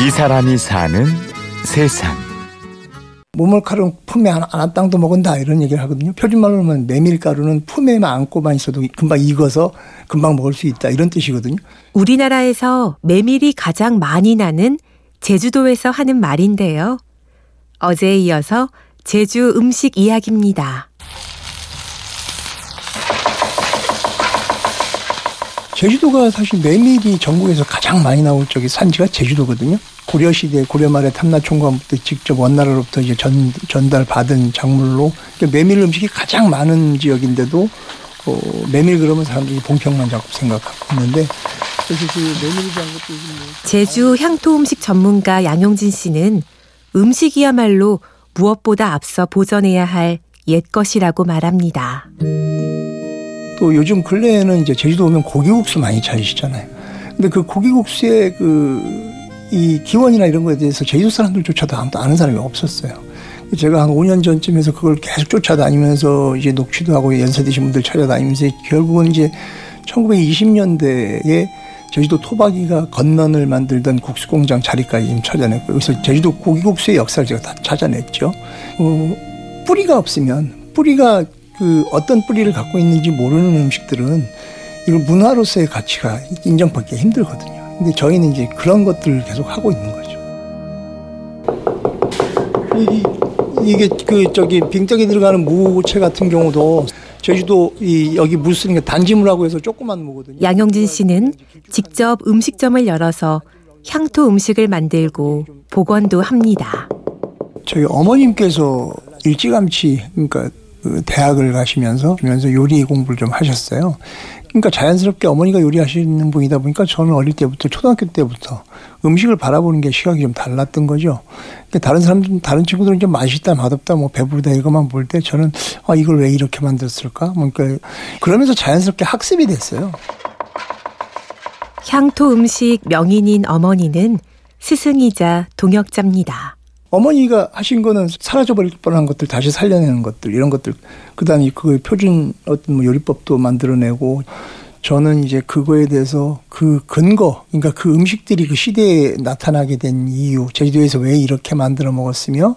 이 사람이 사는 세상. 모물가루는 품에 안, 안 땅도 먹은다 이런 얘기를 하거든요. 표준말로 하면 메밀가루는 품에만 안고만 있어도 금방 익어서 금방 먹을 수 있다 이런 뜻이거든요. 우리나라에서 메밀이 가장 많이 나는 제주도에서 하는 말인데요. 어제에 이어서 제주 음식 이야기입니다. 제주도가 사실 메밀이 전국에서 가장 많이 나올 쪽이 산지가 제주도거든요. 고려 시대 고려 말에 탐나총관부터 직접 원나라로부터 이제 전 전달 받은 작물로 메밀 음식이 가장 많은 지역인데도 어, 메밀 그러면 사람들이 봉평만 자꾸 생각하고 있는데 그래서 그 메밀이라는 것도 뭐 제주 향토 음식 전문가 양용진 씨는 음식이야말로 무엇보다 앞서 보존해야 할 옛것이라고 말합니다. 또 요즘 근래에는 이제 제주도 오면 고기국수 많이 찾으시잖아요. 근데 그 고기국수의 그 이 기원이나 이런 거에 대해서 제주도 사람들조차도 아무도 아는 사람이 없었어요. 제가 한 5년 전쯤에서 그걸 계속 쫓아다니면서 이제 녹취도 하고 연세 드신 분들 찾아다니면서 결국은 이제 1920년대에 제주도 토박이가 건면을 만들던 국수 공장 자리까지 지금 찾아냈고 여기서 제주도 고기국수의 역사를 제가 다 찾아냈죠. 어, 뿌리가 없으면 뿌리가 그 어떤 뿌리를 갖고 있는지 모르는 음식들은 이걸 문화로서의 가치가 인정받기 힘들거든요. 근데 저희는 이제 그런 것들을 계속 하고 있는 거죠. 이, 이게 그 저기 빙떡에 들어가는 무채 같은 경우도 제주도 이 여기 물 쓰는 게 단지물하고 해서 조그만 무거든요. 양영진 씨는 직접 음식점을 열어서 향토 음식을 만들고 복원도 합니다. 저희 어머님께서 일찌감치 그러니까 그 대학을 가시면서 면서 요리 공부를 좀 하셨어요. 그러니까 자연스럽게 어머니가 요리하시는 분이다 보니까 저는 어릴 때부터 초등학교 때부터 음식을 바라보는 게 시각이 좀 달랐던 거죠. 그러니까 다른 사람들, 다른 친구들은 좀 맛있다, 맛없다, 뭐 배부르다 이것만 볼 때 저는 아 이걸 왜 이렇게 만들었을까? 뭐 그러니까 그러면서 자연스럽게 학습이 됐어요. 향토 음식 명인인 어머니는 스승이자 동역자입니다. 어머니가 하신 거는 사라져버릴 뻔한 것들 다시 살려내는 것들 이런 것들. 그다음에 그 표준 어떤 뭐 요리법도 만들어내고 저는 이제 그거에 대해서 그 근거 그러니까 그 음식들이 그 시대에 나타나게 된 이유 제주도에서 왜 이렇게 만들어 먹었으며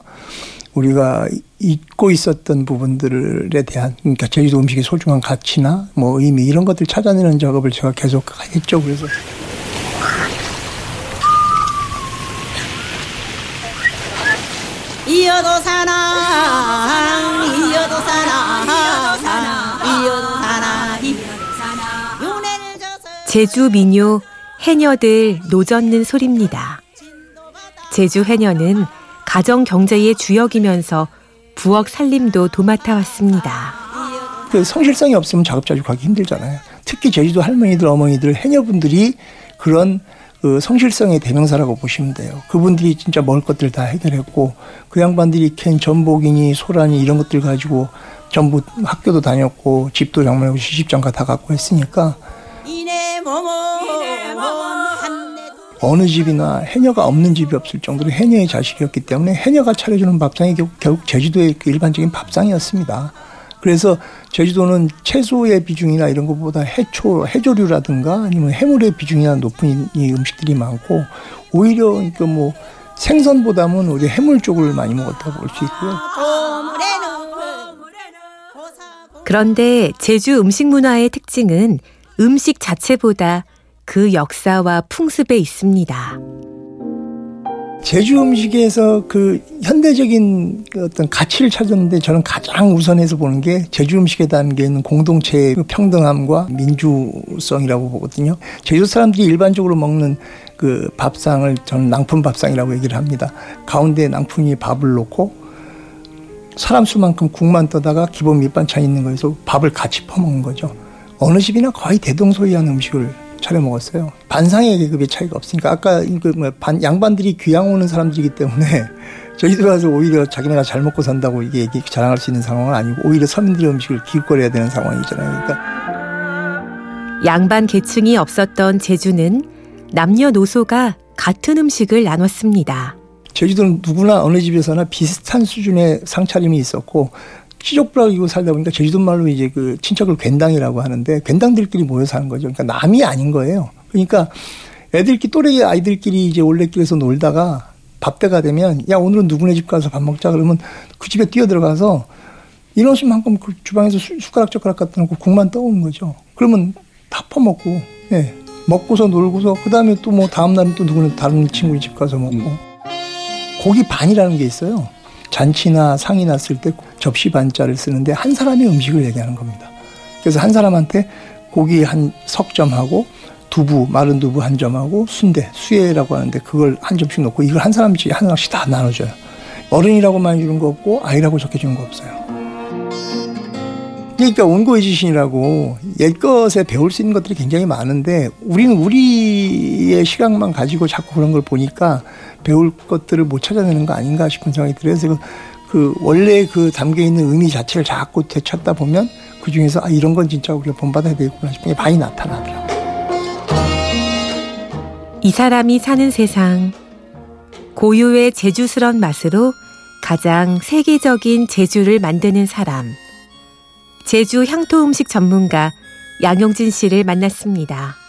우리가 잊고 있었던 부분들에 대한 그러니까 제주도 음식의 소중한 가치나 뭐 의미 이런 것들 찾아내는 작업을 제가 계속 했죠. 그래서 이어도 사나 이어도 사나 이어도 사나 윤회를 져서 제주 민요 해녀들 노젓는 소리입니다. 제주 해녀는 가정 경제의 주역이면서 부엌 살림도 도맡아 왔습니다. 그 성실성이 없으면 작업자주 가기 힘들잖아요. 특히 제주도 할머니들, 어머니들, 해녀분들이 그런 그 성실성의 대명사라고 보시면 돼요. 그분들이 진짜 먹을 것들 다 해결했고 그 양반들이 캔 전복이니 소라니 이런 것들 가지고 전부 학교도 다녔고 집도 장만하고 시집장가 다 갖고 했으니까 어느 집이나 해녀가 없는 집이 없을 정도로 해녀의 자식이었기 때문에 해녀가 차려주는 밥상이 결국, 결국 제주도의 그 일반적인 밥상이었습니다. 그래서 제주도는 채소의 비중이나 이런 것보다 해초, 해조류라든가 아니면 해물의 비중이나 높은 이 음식들이 많고 오히려 그러니까 뭐 생선보다는 오히려 해물 쪽을 많이 먹었다고 볼 수 있고요. 그런데 제주 음식 문화의 특징은 음식 자체보다 그 역사와 풍습에 있습니다. 제주 음식에서 그 현대적인 그 어떤 가치를 찾았는데 저는 가장 우선해서 보는 게 제주 음식에 담겨 있는 공동체의 그 평등함과 민주성이라고 보거든요. 제주 사람들이 일반적으로 먹는 그 밥상을 저는 낭품 밥상이라고 얘기를 합니다. 가운데 낭푼이 밥을 놓고 사람 수만큼 국만 떠다가 기본 밑반찬 있는 거에서 밥을 같이 퍼먹는 거죠. 어느 집이나 거의 대동소이한 음식을 차려 먹었어요. 반상의 계급의 차이가 없으니까 아까 그 반, 양반들이 귀양 오는 사람들이기 때문에 저희들 와서 오히려 자기네가 잘 먹고 산다고 이게 자랑할 수 있는 상황은 아니고 오히려 서민들의 음식을 기웃거려야 되는 상황이잖아요. 그러니까 양반 계층이 없었던 제주는 남녀노소가 같은 음식을 나눴습니다. 제주도는 누구나 어느 집에서나 비슷한 수준의 상차림이 있었고 시족부락이고 살다 보니까 제주도 말로 이제 그 친척을 괜당이라고 하는데 괜당들끼리 모여 사는 거죠. 그러니까 남이 아닌 거예요. 그러니까 애들끼리 또래 아이들끼리 이제 올레길에서 놀다가 밥 때가 되면 야 오늘은 누구네 집 가서 밥 먹자 그러면 그 집에 뛰어 들어가서 인원수만큼 그 주방에서 수, 숟가락 젓가락 갖다 놓고 국만 떠오는 거죠. 그러면 다 퍼먹고 예. 먹고서 놀고서 그 다음에 또 뭐 다음 날은 또 누구는 다른 친구 집 가서 먹고 고기 반이라는 게 있어요. 잔치나 상이 났을 때 접시 반자를 쓰는데 한 사람의 음식을 얘기하는 겁니다. 그래서 한 사람한테 고기 한 석 점하고 두부 마른 두부 한 점하고 순대 수예라고 하는데 그걸 한 점씩 넣고 이걸 한 사람씩 한 사람씩 다 나눠줘요. 어른이라고만 주는 거 없고 아이라고 적혀주는 거 없어요. 그러니까 온고의 지신이라고 옛것에 배울 수 있는 것들이 굉장히 많은데 우리는 우리의 시각만 가지고 자꾸 그런 걸 보니까 배울 것들을 못 찾아내는 거 아닌가 싶은 생각이 들어요. 그래서 그 원래 그 담겨 있는 의미 자체를 자꾸 되찾다 보면 그 중에서 아 이런 건 진짜 우리가 본받아야 되겠구나 싶은 게 많이 나타나더라고요. 이 사람이 사는 세상. 고유의 제주스런 맛으로 가장 세계적인 제주를 만드는 사람. 제주 향토 음식 전문가 양용진 씨를 만났습니다.